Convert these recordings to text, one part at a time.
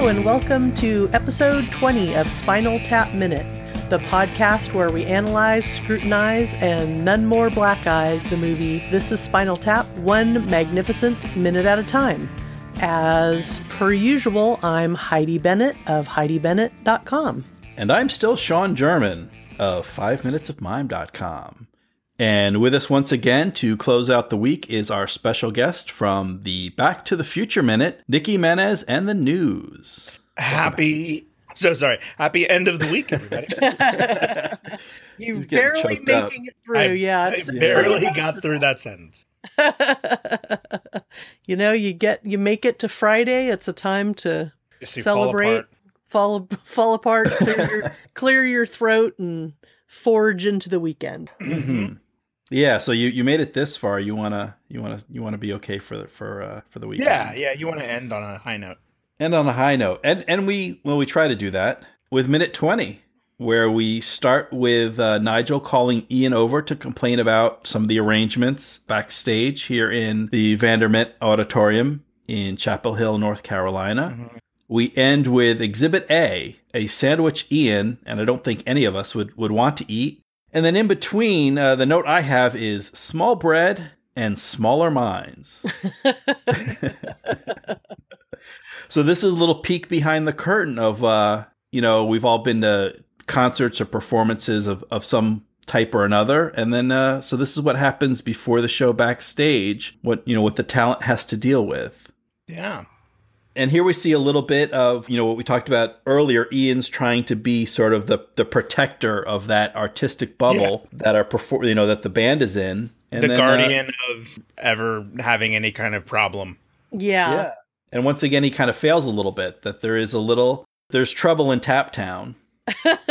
Hello, and welcome to episode 20 of Spinal Tap Minute, the podcast where we analyze, scrutinize, and none more black eyes the movie This is Spinal Tap, one magnificent minute at a time. As per usual, I'm Heidi Bennett of HeidiBennett.com. And I'm still Sean German of 5minutesofmime.com. And with us once again to close out the week is our special guest from the Back to the Future Minute, Nick Jimenez and the News. Happy, so sorry, happy end of the week, everybody. You're barely making up. it through. I, yeah, I barely got through that sentence. you know, you get you make it to Friday. It's a time to celebrate, fall apart. fall, fall apart, clear your, clear your throat, and forge into the weekend. Mm-hmm. Yeah, so you, you made it this far. You wanna you wanna you wanna be okay for the, for uh, for the weekend. Yeah, yeah. You want to end on a high note. End on a high note, and and we well we try to do that with minute twenty, where we start with uh, Nigel calling Ian over to complain about some of the arrangements backstage here in the Vandermint Auditorium in Chapel Hill, North Carolina. Mm-hmm. We end with Exhibit A, a sandwich Ian, and I don't think any of us would, would want to eat, and then in between, uh, the note I have is small bread and smaller minds. so this is a little peek behind the curtain of, uh, you know, we've all been to concerts or performances of, of some type or another. And then, uh, so this is what happens before the show backstage, what, you know, what the talent has to deal with. Yeah. And here we see a little bit of, you know, what we talked about earlier. Ian's trying to be sort of the, the protector of that artistic bubble yeah. that are perform, you know, that the band is in. And the then, uh, guardian uh, of ever having any kind of problem. Yeah. yeah. And once again, he kind of fails a little bit. That there is a little, there's trouble in Tap Town.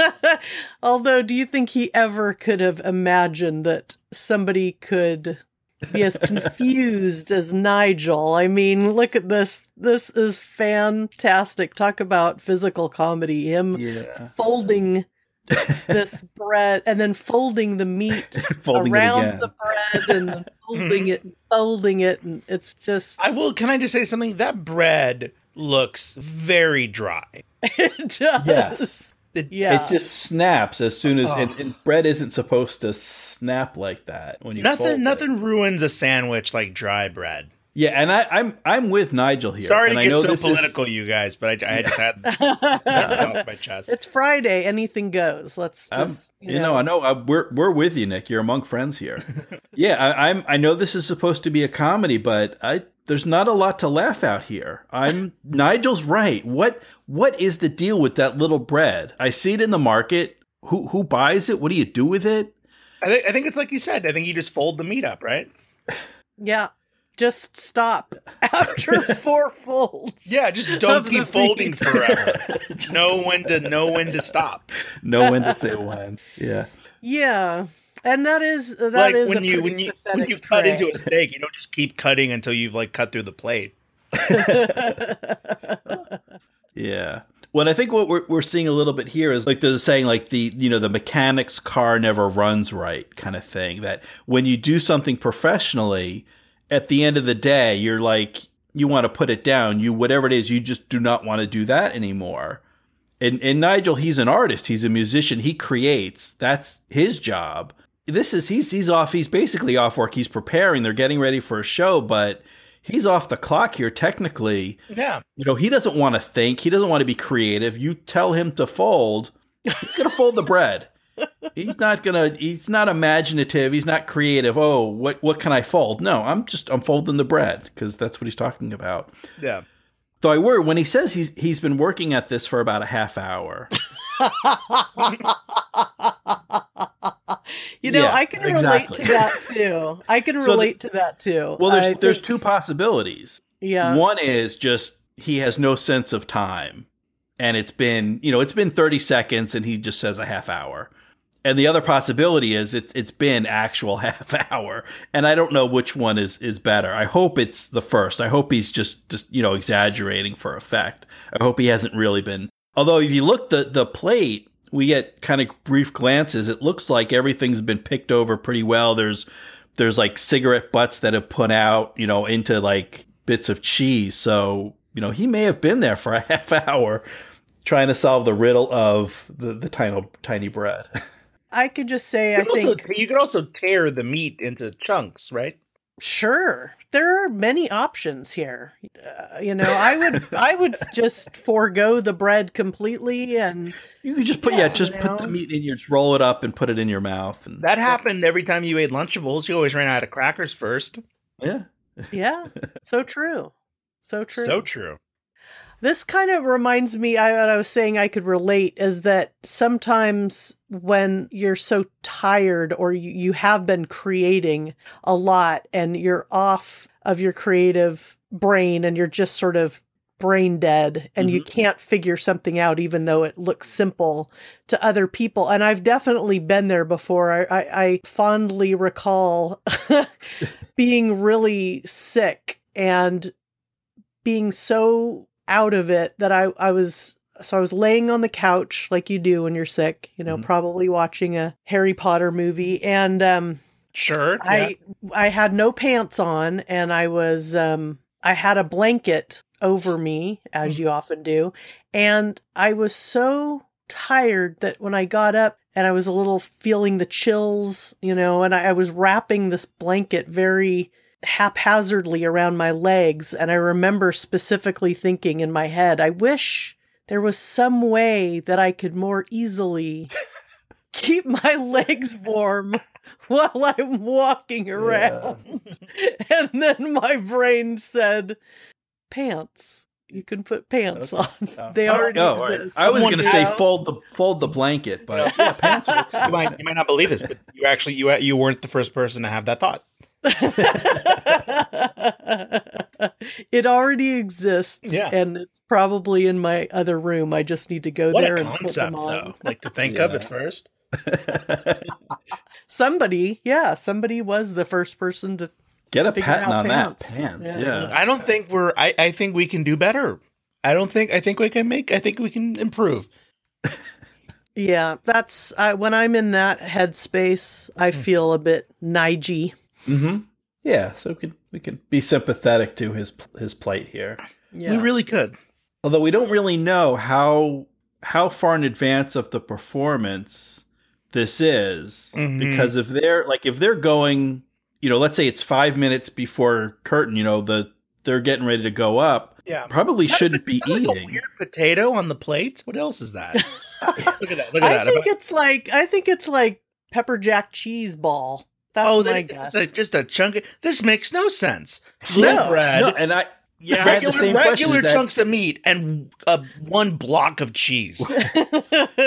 Although, do you think he ever could have imagined that somebody could be as confused as Nigel. I mean, look at this. This is fantastic. Talk about physical comedy. Him yeah. folding this bread and then folding the meat folding around the bread and folding it folding it and it's just I will can I just say something? That bread looks very dry. It does. Yes. It, yeah. it just snaps as soon as oh. and, and, bread isn't supposed to snap like that when you nothing nothing it. ruins a sandwich like dry bread. Yeah, and I, am I'm, I'm with Nigel here. Sorry to get so political, is... you guys, but I, I just had off my chest. It's Friday, anything goes. Let's just you, you know. know. I know I, uh, we're we're with you, Nick. You're among friends here. yeah, I, I'm. I know this is supposed to be a comedy, but I there's not a lot to laugh out here. I'm Nigel's right. What what is the deal with that little bread? I see it in the market. Who who buys it? What do you do with it? I think I think it's like you said. I think you just fold the meat up, right? Yeah. Just stop after four folds. Yeah, just don't keep folding meat. forever. know when to know when to stop. Know when to say when. Yeah. Yeah and that is that like is when you when you when you cut into a steak, you don't just keep cutting until you've like cut through the plate. yeah. Well, I think what we're, we're seeing a little bit here is like they're saying like the you know the mechanic's car never runs right kind of thing. That when you do something professionally, at the end of the day, you're like you want to put it down. You whatever it is, you just do not want to do that anymore. And and Nigel, he's an artist. He's a musician. He creates. That's his job this is he's he's off. He's basically off work. He's preparing. They're getting ready for a show, but he's off the clock here technically. Yeah. You know, he doesn't want to think. He doesn't want to be creative. You tell him to fold, he's going to fold the bread. He's not going to he's not imaginative. He's not creative. Oh, what what can I fold? No, I'm just I'm folding the bread because that's what he's talking about. Yeah. Though I worry when he says he's he's been working at this for about a half hour. you know, yeah, I can relate exactly. to that too. I can relate so the, to that too. Well, there's there's two possibilities. Yeah. One is just he has no sense of time, and it's been you know it's been 30 seconds, and he just says a half hour. And the other possibility is it's it's been actual half hour, and I don't know which one is is better. I hope it's the first. I hope he's just just you know exaggerating for effect. I hope he hasn't really been Although if you look the the plate, we get kind of brief glances. It looks like everything's been picked over pretty well. There's there's like cigarette butts that have put out, you know, into like bits of cheese. So you know, he may have been there for a half hour trying to solve the riddle of the, the tiny, tiny bread. I could just say, You I could, also, think, you could also tear the meat into chunks, right? Sure, there are many options here. Uh, you know, I would, I would just forego the bread completely, and You could just put, yeah, Yeah, just you put the meat in your, just roll it up and put it in your mouth. And That happened every time you ate Lunchables. You always ran out of crackers first. yeah. yeah, so true, so true. So true. This kind of reminds me, I, what I was saying I could relate is that sometimes when you're so tired or you, you have been creating a lot and you're off of your creative brain and you're just sort of brain dead and you mm-hmm. can't figure something out, even though it looks simple to other people. And I've definitely been there before. I, I, I fondly recall being really sick and being so out of it that I, I was so I was laying on the couch like you do when you're sick, you know, Mhm. probably watching a Harry Potter movie and um Sure. yeah. I I had no pants on and I was um I had a blanket over me as you often do and I was so tired that when I got up and I was a little feeling the chills, you know, and I, I was wrapping this blanket very haphazardly around my legs and I remember specifically thinking in my head, I wish there was some way that I could more easily keep my legs warm while I'm walking around. And then my brain said, pants. You can put pants Okay. on. Oh, They oh, already oh, all right. exist. I was going to say fold the fold the blanket, but yeah, pants works. you might you might not believe this, but you actually you you weren't the first person to have that thought. It already exists, Yeah. and it's probably in my other room. I just need to go What there a and put concept, them on. though. Like to think of it first. Somebody, yeah, somebody was the first person to. Get a Figure patent out on pants. that. Pants. Yeah. Yeah. I don't think we're. I I think we can do better. I don't think. I think we can make. I think we can improve. Yeah, that's I, when I'm in that headspace. I Hmm. feel a bit nigey. Mm-hmm. Yeah. So we could we could be sympathetic to his his plight here. Yeah, We really could. Although we don't really know how how far in advance of the performance this is Mhm. because if they're like if they're going, you know, let's say it's 5 minutes before curtain, you know, the they're getting ready to go up, Yeah. probably that shouldn't be is that like a eating. weird potato on the plate. What else is that? look at that. Look at I that. think it's like I think it's like pepper jack cheese ball. That's oh, my that- guess. just a, just a chunk. Of, this makes no sense. Blue No, bread, No, and I yeah, I had the regular, question. regular Is that, chunks of meat, and uh, one block of cheese.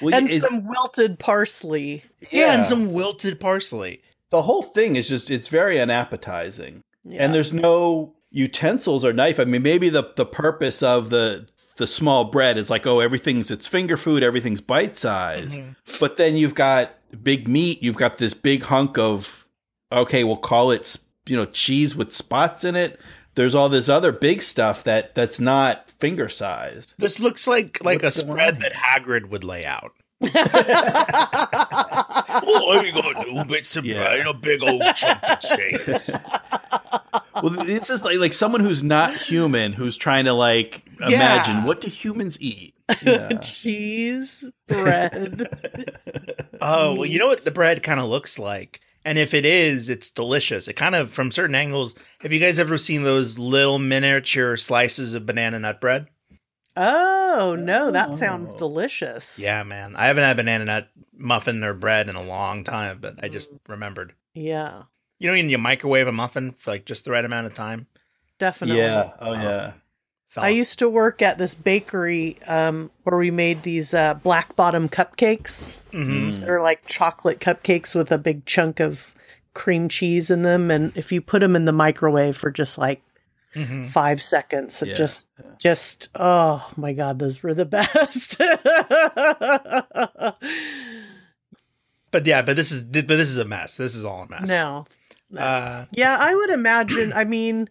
well, and is- some wilted parsley. yeah. and some wilted parsley. the whole thing is just it's very unappetizing. Yeah. and there's no utensils or knife. I mean, maybe the the purpose of the the small bread is like, oh, everything's it's finger food, everything's bite size. Mhm. But then you've got big meat. You've got this big hunk of okay, we'll call it you know cheese with spots in it. There's all this other big stuff that that's not finger sized. This looks like like What's a spread on that Hagrid would lay out. Oh, you got two bits of Yeah. bread, and a big old chunk of cheese. Well, it's just like like someone who's not human who's trying to like Yeah. imagine what do humans eat. Yeah. cheese bread. Oh, well, you know what the bread kind of looks like? And if it is, it's delicious. It kind of, from certain angles, have you guys ever seen those little miniature slices of banana nut bread? Oh no, that sounds Oh. delicious. Yeah, man. I haven't had banana nut muffin or bread in a long time, but I just remembered. Yeah. You know, when you microwave a muffin for like just the right amount of time? Definitely. yeah. Oh yeah. Felt- I used to work at this bakery um, where we made these uh, black bottom cupcakes. Mhm. So They're like chocolate cupcakes with a big chunk of cream cheese in them, and if you put them in the microwave for just like Mhm. five seconds, it Yeah. just, just, oh my god, those were the best. But yeah, but this is but this is a mess. This is all a mess. no, Uh, yeah, I would imagine. I mean,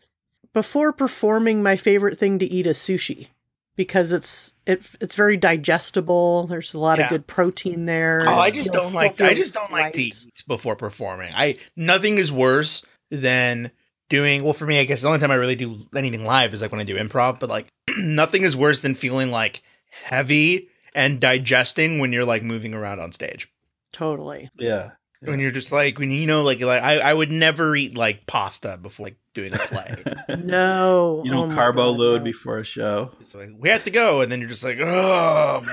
before performing, my favorite thing to eat is sushi because it's it it's very digestible. There's a lot Yeah. of good protein there. Oh, I just don't like. I just don't like to eat before performing. I nothing is worse than doing well for me, I guess the only time I really do anything live is like when I do improv, but like nothing is worse than feeling like heavy and digesting when you're like moving around on stage. Totally. Yeah. When you're just like when you know like like I, I would never eat like pasta before like doing a play. No. You Oh don't my carbo God, load no. before a show. it's like we have to go, and then you're just like, oh.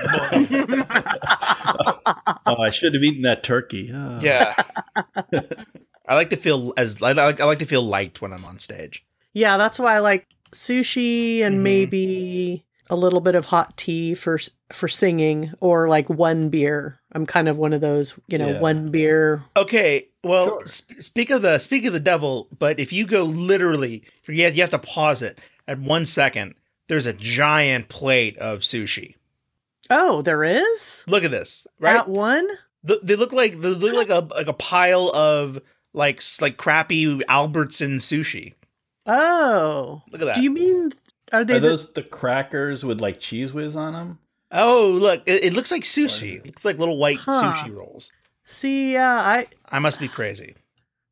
Oh, I should have eaten that turkey. Oh. yeah. I like to feel as I like I like to feel light when I'm on stage. Yeah, that's why I like sushi and Mhm. maybe a little bit of hot tea for for singing or like one beer. I'm kind of one of those, you know, Yeah. one beer. Okay, well, Sure. sp- speak of the speak of the devil, but if you go literally, you have, you have to pause it at one second. There's a giant plate of sushi. Oh, there is? Look at this, right? That one? Th- they look like they look like a like a pile of like like crappy Albertson sushi. Oh. Look at that. Do you mean are they Are the- those the crackers with like cheese whiz on them? oh, look, it, it looks like sushi. It looks like little white Huh. sushi rolls. See, yeah, I I must be crazy.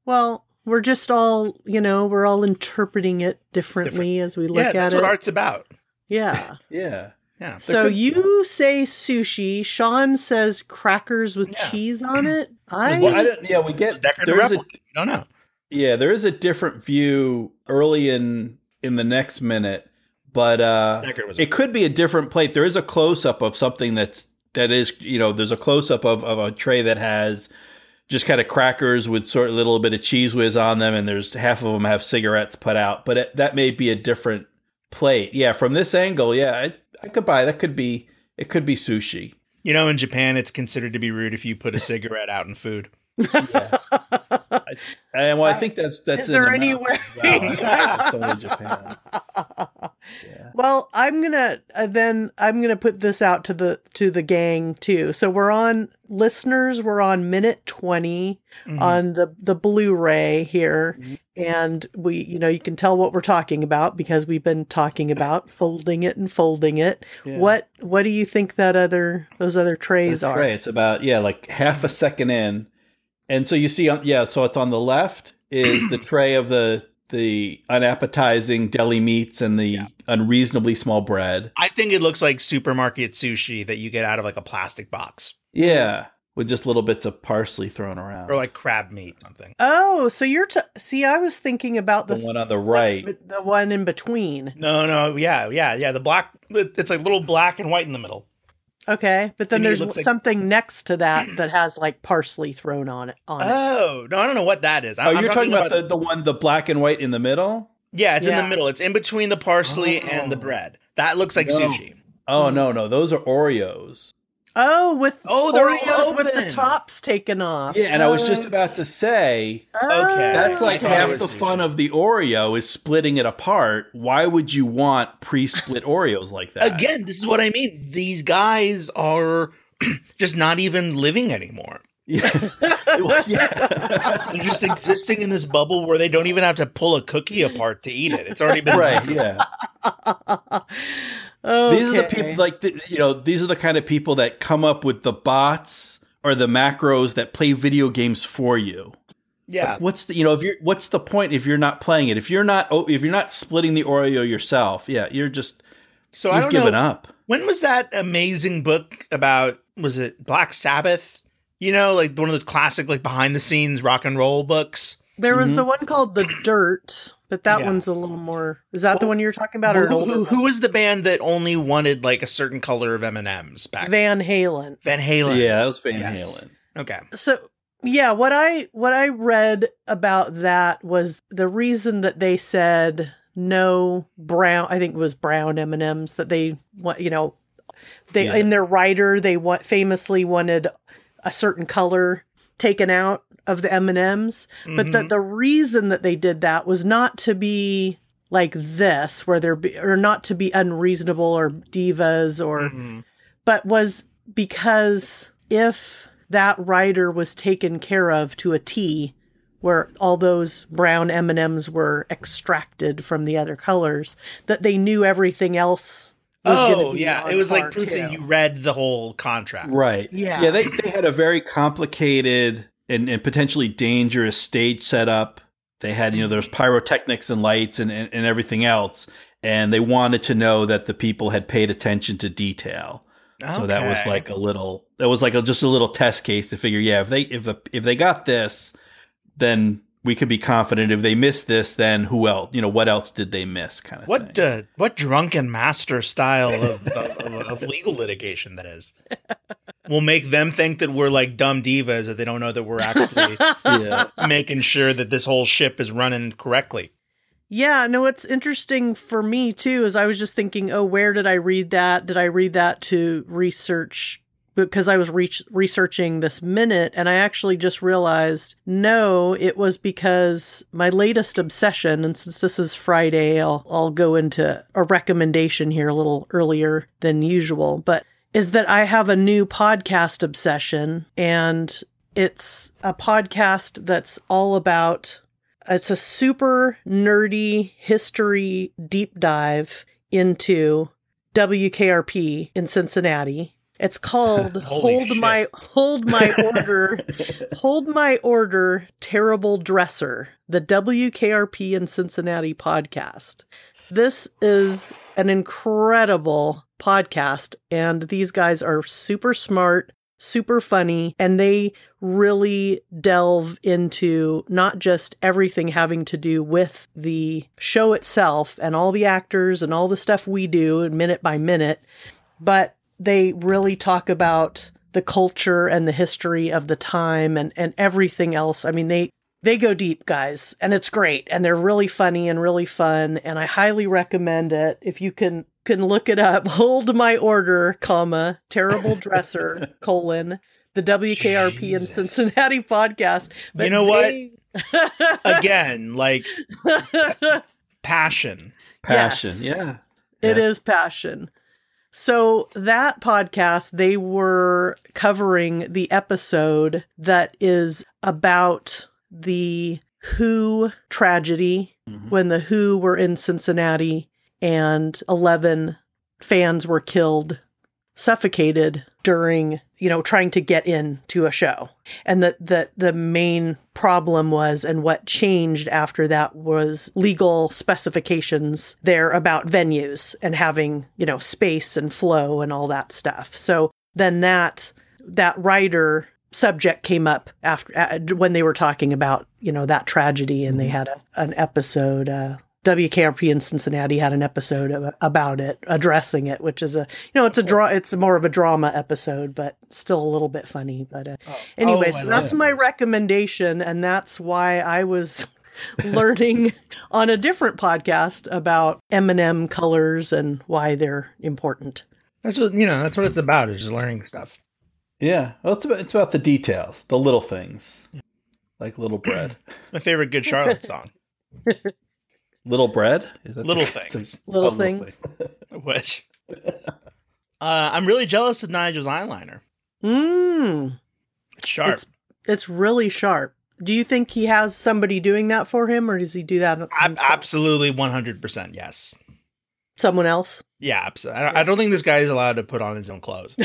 well, we're just all, you know, we're all interpreting it differently as we look yeah, at that's it. That's what art's about. yeah. Yeah. Yeah. So could- you say sushi, Sean says crackers with Yeah. cheese on it. I Well, I don't. Yeah, we get Decorative there is a replica. No, no. yeah there is a different view early in in the next minute, but uh it could be a different plate. There is a close up of something that's that is you know there's a close up of of a tray that has just kind of crackers with sort of little bit of cheese whiz on them, and there's half of them have cigarettes put out, but it, that may be a different plate. Yeah, from this angle, yeah, I, I could buy that. Could be it could be sushi. You know, in Japan, it's considered to be rude if you put a cigarette out in food. And well, I think that's that's Is in there the anywhere? mountains well. I think it's only Japan. Yeah. Well, I'm gonna uh, then I'm gonna put this out to the to the gang too. So we're on listeners. We're on minute 20 Mhm. on the the Blu-ray here, Mhm. and we you know you can tell what we're talking about because we've been talking about folding it and folding it. Yeah. What what do you think that other those other trays That's are? right. It's about yeah, like half a second in, and so you see, um, yeah. So it's on the left is the tray of the the unappetizing deli meats and the Yeah. unreasonably small bread. I think it looks like supermarket sushi that you get out of like a plastic box Yeah, with just little bits of parsley thrown around. or like crab meat something. Oh, so you're t- see, I was thinking about the the one on the right. the one in between. No, no, yeah, yeah, yeah. The black, it's like little black and white in the middle. Okay, but then there's looks like- something next to that that has like parsley thrown on it. On it. Oh no, I don't know what that is. Oh, you're talking, about, the, the one, the black and white in the middle. yeah, it's in the middle. It's in between the parsley Oh. and the oh. bread. That looks like No. sushi. Oh no, no, those are Oreos. Oh, with Oh, they're Oreos with the tops taken off. Yeah, and I was just oh. about to say Oh, Okay. That's like I half the was fun of the Oreo is splitting it apart. Why would you want pre-split Oreos like that? Again, this is what I mean. These guys are just not even living anymore. Yeah. Well, yeah. They're just existing in this bubble where they don't even have to pull a cookie apart to eat it. It's already been right, yeah. okay. These are the people like the, you know, these are the kind of people that come up with the bots or the macros that play video games for you. Yeah. What's the you know, if you're what's the point if you're not playing it? If you're not oh, if you're not splitting the Oreo yourself, yeah, you're just So I don't given know. up. When was that amazing book about? Was it Black Sabbath? You know, like one of those classic, like behind the scenes rock and roll books. There was Mhm. the one called The Dirt, but that Yeah. one's a little more. Is that the one you're talking about, or who, who, who was the band that only wanted like a certain color of M and M's back? Van Halen? Van Halen. Yeah, that was Van Yes. Halen. Okay. So yeah, what I what I read about that was the reason that they said no brown. I think it was brown M and M's that they want. You know, they Yeah. in their writer they want famously wanted a certain color taken out of the M and M's. But the Mhm. the reason that they did that was not to be like this, where they're be, or not to be unreasonable or divas or Mhm. but was because if that writer was taken care of to a T, where all those brown M and M's were extracted from the other colors, that they knew everything else. Oh yeah, it was like par, proof that you read the whole contract. Right. Yeah. Yeah, they, they had a very complicated and, and potentially dangerous stage setup They had, you know, there's mm-hmm. pyrotechnics and lights and, and, and everything else. And they wanted to know that the people had paid attention to detail. So that was like a little, that was like a, just a little test case to figure, yeah, if they, if the, if they got this, then we could be confident. If they missed this, then who else, you know, what else did they miss kind of What thing. uh, what drunken master style of, of, of, of legal litigation that is? We'll make them think that we're like dumb divas that they don't know that we're actually yeah. making sure that this whole ship is running correctly. Yeah, no, what's interesting for me too is I was just thinking, oh, where did I read that? Did I read that to research? Because I was re- researching this minute and I actually just realized no, it was because my latest obsession, and since this is Friday, I'll, I'll go into a recommendation here a little earlier than usual, but is that I have a new podcast obsession and it's a podcast that's all about it's a super nerdy history deep dive into WKRP in Cincinnati. It's called Hold My. Hold My Order Hold My Order Terrible Dresser, the WKRP in Cincinnati podcast. This is an incredible podcast and these guys are super smart, super funny, and they really delve into not just everything having to do with the show itself and all the actors and all the stuff we do minute by minute, but they really talk about the culture and the history of the time and, and everything else. I mean, they they go deep, guys, and it's great, and they're really funny and really fun, and I highly recommend it. If you can can look it up, hold my order, comma terrible dresser colon the WKRP in Cincinnati podcast. But You know what? what? Again, like passion. Passion. Yes. Yeah. It Yeah. is passion. So that podcast, they were covering the episode that is about the Who tragedy Mhm. when the Who were in Cincinnati and 11 fans were killed, suffocated during, you know, trying to get into a show. And that the, the main problem was and what changed after that was legal specifications there about venues and having, you know, space and flow and all that stuff. So then that that writer subject came up after uh, when they were talking about you know that tragedy and they had a, an episode uh WKRP in Cincinnati had an episode ab- about it, addressing it, which is a you know it's a draw it's more of a drama episode, but still a little bit funny. But uh, anyway, Oh, so that's it. my recommendation, and that's why I was learning on a different podcast about M&M colors and why they're important. That's what you know. That's what it's about. Is learning stuff. Yeah. Well, it's about, it's about the details, the little things, like little bread. My favorite Good Charlotte song. little bread. Is that- Little it's a- things. Little things. Which uh, I'm really jealous of Nigel's eyeliner. Mm, It's sharp. It's it's really sharp. Do you think he has somebody doing that for him, or does he do that Ab- himself? absolutely 100. percent Yes. someone else? Yeah. Absolutely. I, don't- I don't think this guy is allowed to put on his own clothes.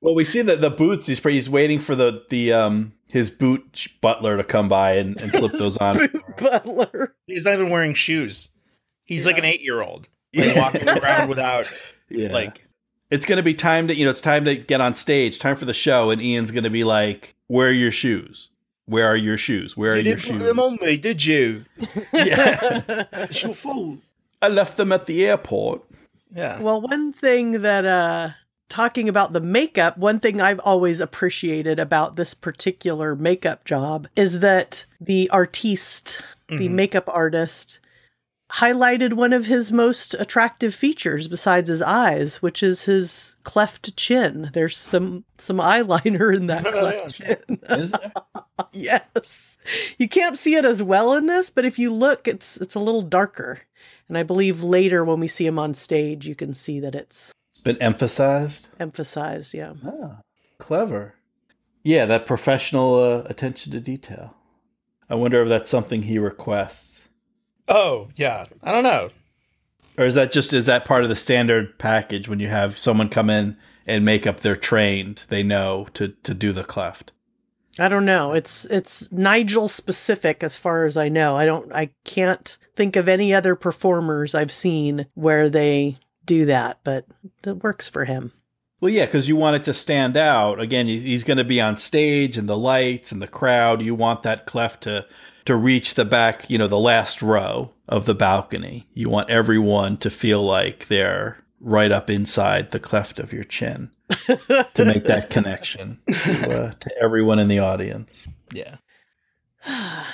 Well, we see that the boots. He's he's waiting for the the um his boot butler to come by and, and slip those on. Boot Butler. He's not even wearing shoes. He's like an eight year old, like walking around without Yeah. like. it's gonna be time to you know it's time to get on stage, time for the show, and Ian's gonna be like, "Where are your shoes? Where are your shoes? Where are You your didn't put shoes?" them on me, did you? Yeah. It's your fault. I left them at the airport. Yeah. well, one thing that uh talking about the makeup, one thing I've always appreciated about this particular makeup job is that the artiste, the Mhm. makeup artist, highlighted one of his most attractive features besides his eyes, which is his cleft chin. There's some some eyeliner in that cleft chin. Yes. You can't see it as well in this, but if you look, it's it's a little darker. And I believe later when we see him on stage, you can see that It's been emphasized. emphasized. Yeah. Ah, clever. Yeah, that professional uh, attention to detail. I wonder if that's something he requests, Oh yeah. I don't know. or is that just is that part of the standard package when you have someone come in and make up they're trained, they know to to do the cleft. I don't know. It's it's Nigel specific as far as I know. I don't I can't think of any other performers I've seen where they do that, but it works for him. Well, yeah, because you want it to stand out. Again, he's, he's going to be on stage and the lights and the crowd. You want that cleft to to reach the back, you know, the last row of the balcony. You want everyone to feel like they're right up inside the cleft of your chin to make that connection to, uh, to everyone in the audience. Yeah.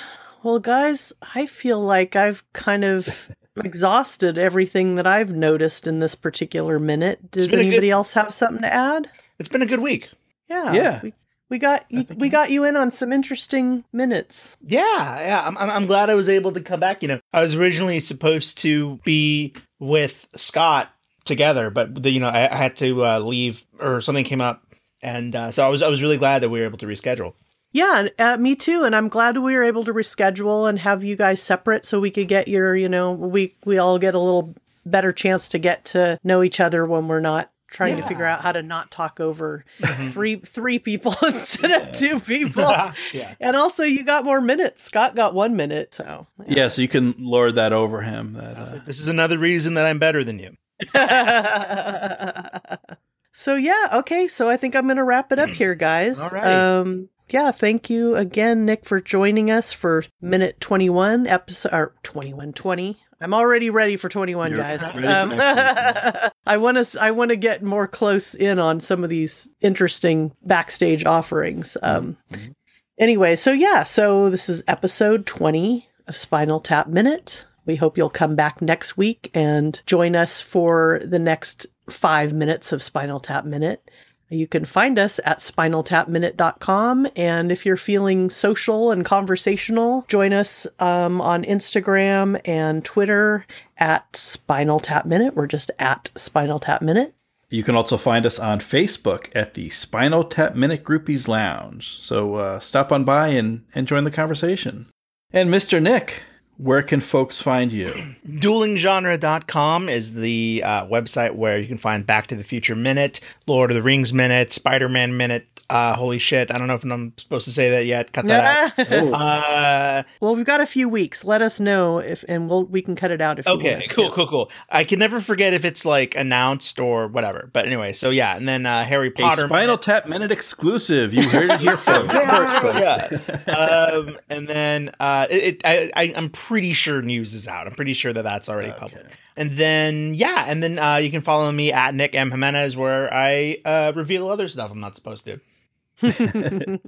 well, guys, I feel like I've kind of exhausted everything that I've noticed in this particular minute. Does anybody good, else have something to add? It's been a good week. Yeah. Yeah. We, we got you, we got you in on some interesting minutes. Yeah, yeah. I'm I'm glad I was able to come back. You know, I was originally supposed to be with Scott together, but the, you know, I, I had to uh, leave or something came up, and uh, so I was I was really glad that we were able to reschedule. Yeah, uh, me too. And I'm glad we were able to reschedule and have you guys separate so we could get your, you know, we we all get a little better chance to get to know each other when we're not trying yeah. to figure out how to not talk over mm-hmm. three three people instead yeah. of two people. yeah. And also you got more minutes. Scott got 1 minute, so. Yeah, yeah so you can lord that over him that uh... this is another reason that I'm better than you. so yeah, okay, so I think I'm going to wrap it up here, guys. All right. Um yeah, thank you again, Nick, for joining us for minute 21, episode or 2120. I'm already ready for 21, You're guys. Um, I want to I want to get more close in on some of these interesting backstage offerings. Um, mm-hmm. Anyway, so yeah, so this is episode 20 of Spinal Tap Minute. We hope you'll come back next week and join us for the next five minutes of Spinal Tap Minute. You can find us at spinaltapminute.com. And if you're feeling social and conversational, join us um, on Instagram and Twitter at Spinal Tap Minute. We're just at Spinal Tap Minute. You can also find us on Facebook at the Spinal Tap Minute Groupies Lounge. So uh, stop on by and, and join the conversation. And Mr. Nick, where can folks find you? Duelinggenre.com is the uh, website where you can find Back to the Future Minute, Lord of the Rings Minute, Spider Man Minute. Uh, holy shit. I don't know if I'm supposed to say that yet. Cut that out. uh, well, we've got a few weeks. Let us know if, and we'll, we can cut it out if Okay, cool, cool, cool. I can never forget if it's like announced or whatever. But anyway, so yeah. And then uh, Harry Potter. A Spinal minute. Tap Minute exclusive. You heard it here first. yeah. um, and then uh, it, I, I, I'm pretty sure news is out. I'm pretty sure that that's already okay. public. And then yeah, and then uh, you can follow me at Nick M Jimenez where I uh, reveal other stuff I'm not supposed to.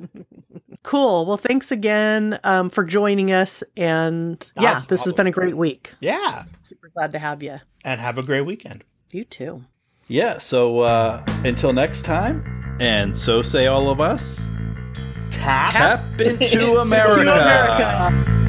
cool. Well, thanks again um, for joining us, and yeah, this has been a great week. Yeah, super glad to have you, and have a great weekend. You too. Yeah. So uh, until next time, and so say all of us. Tap, tap into America. America.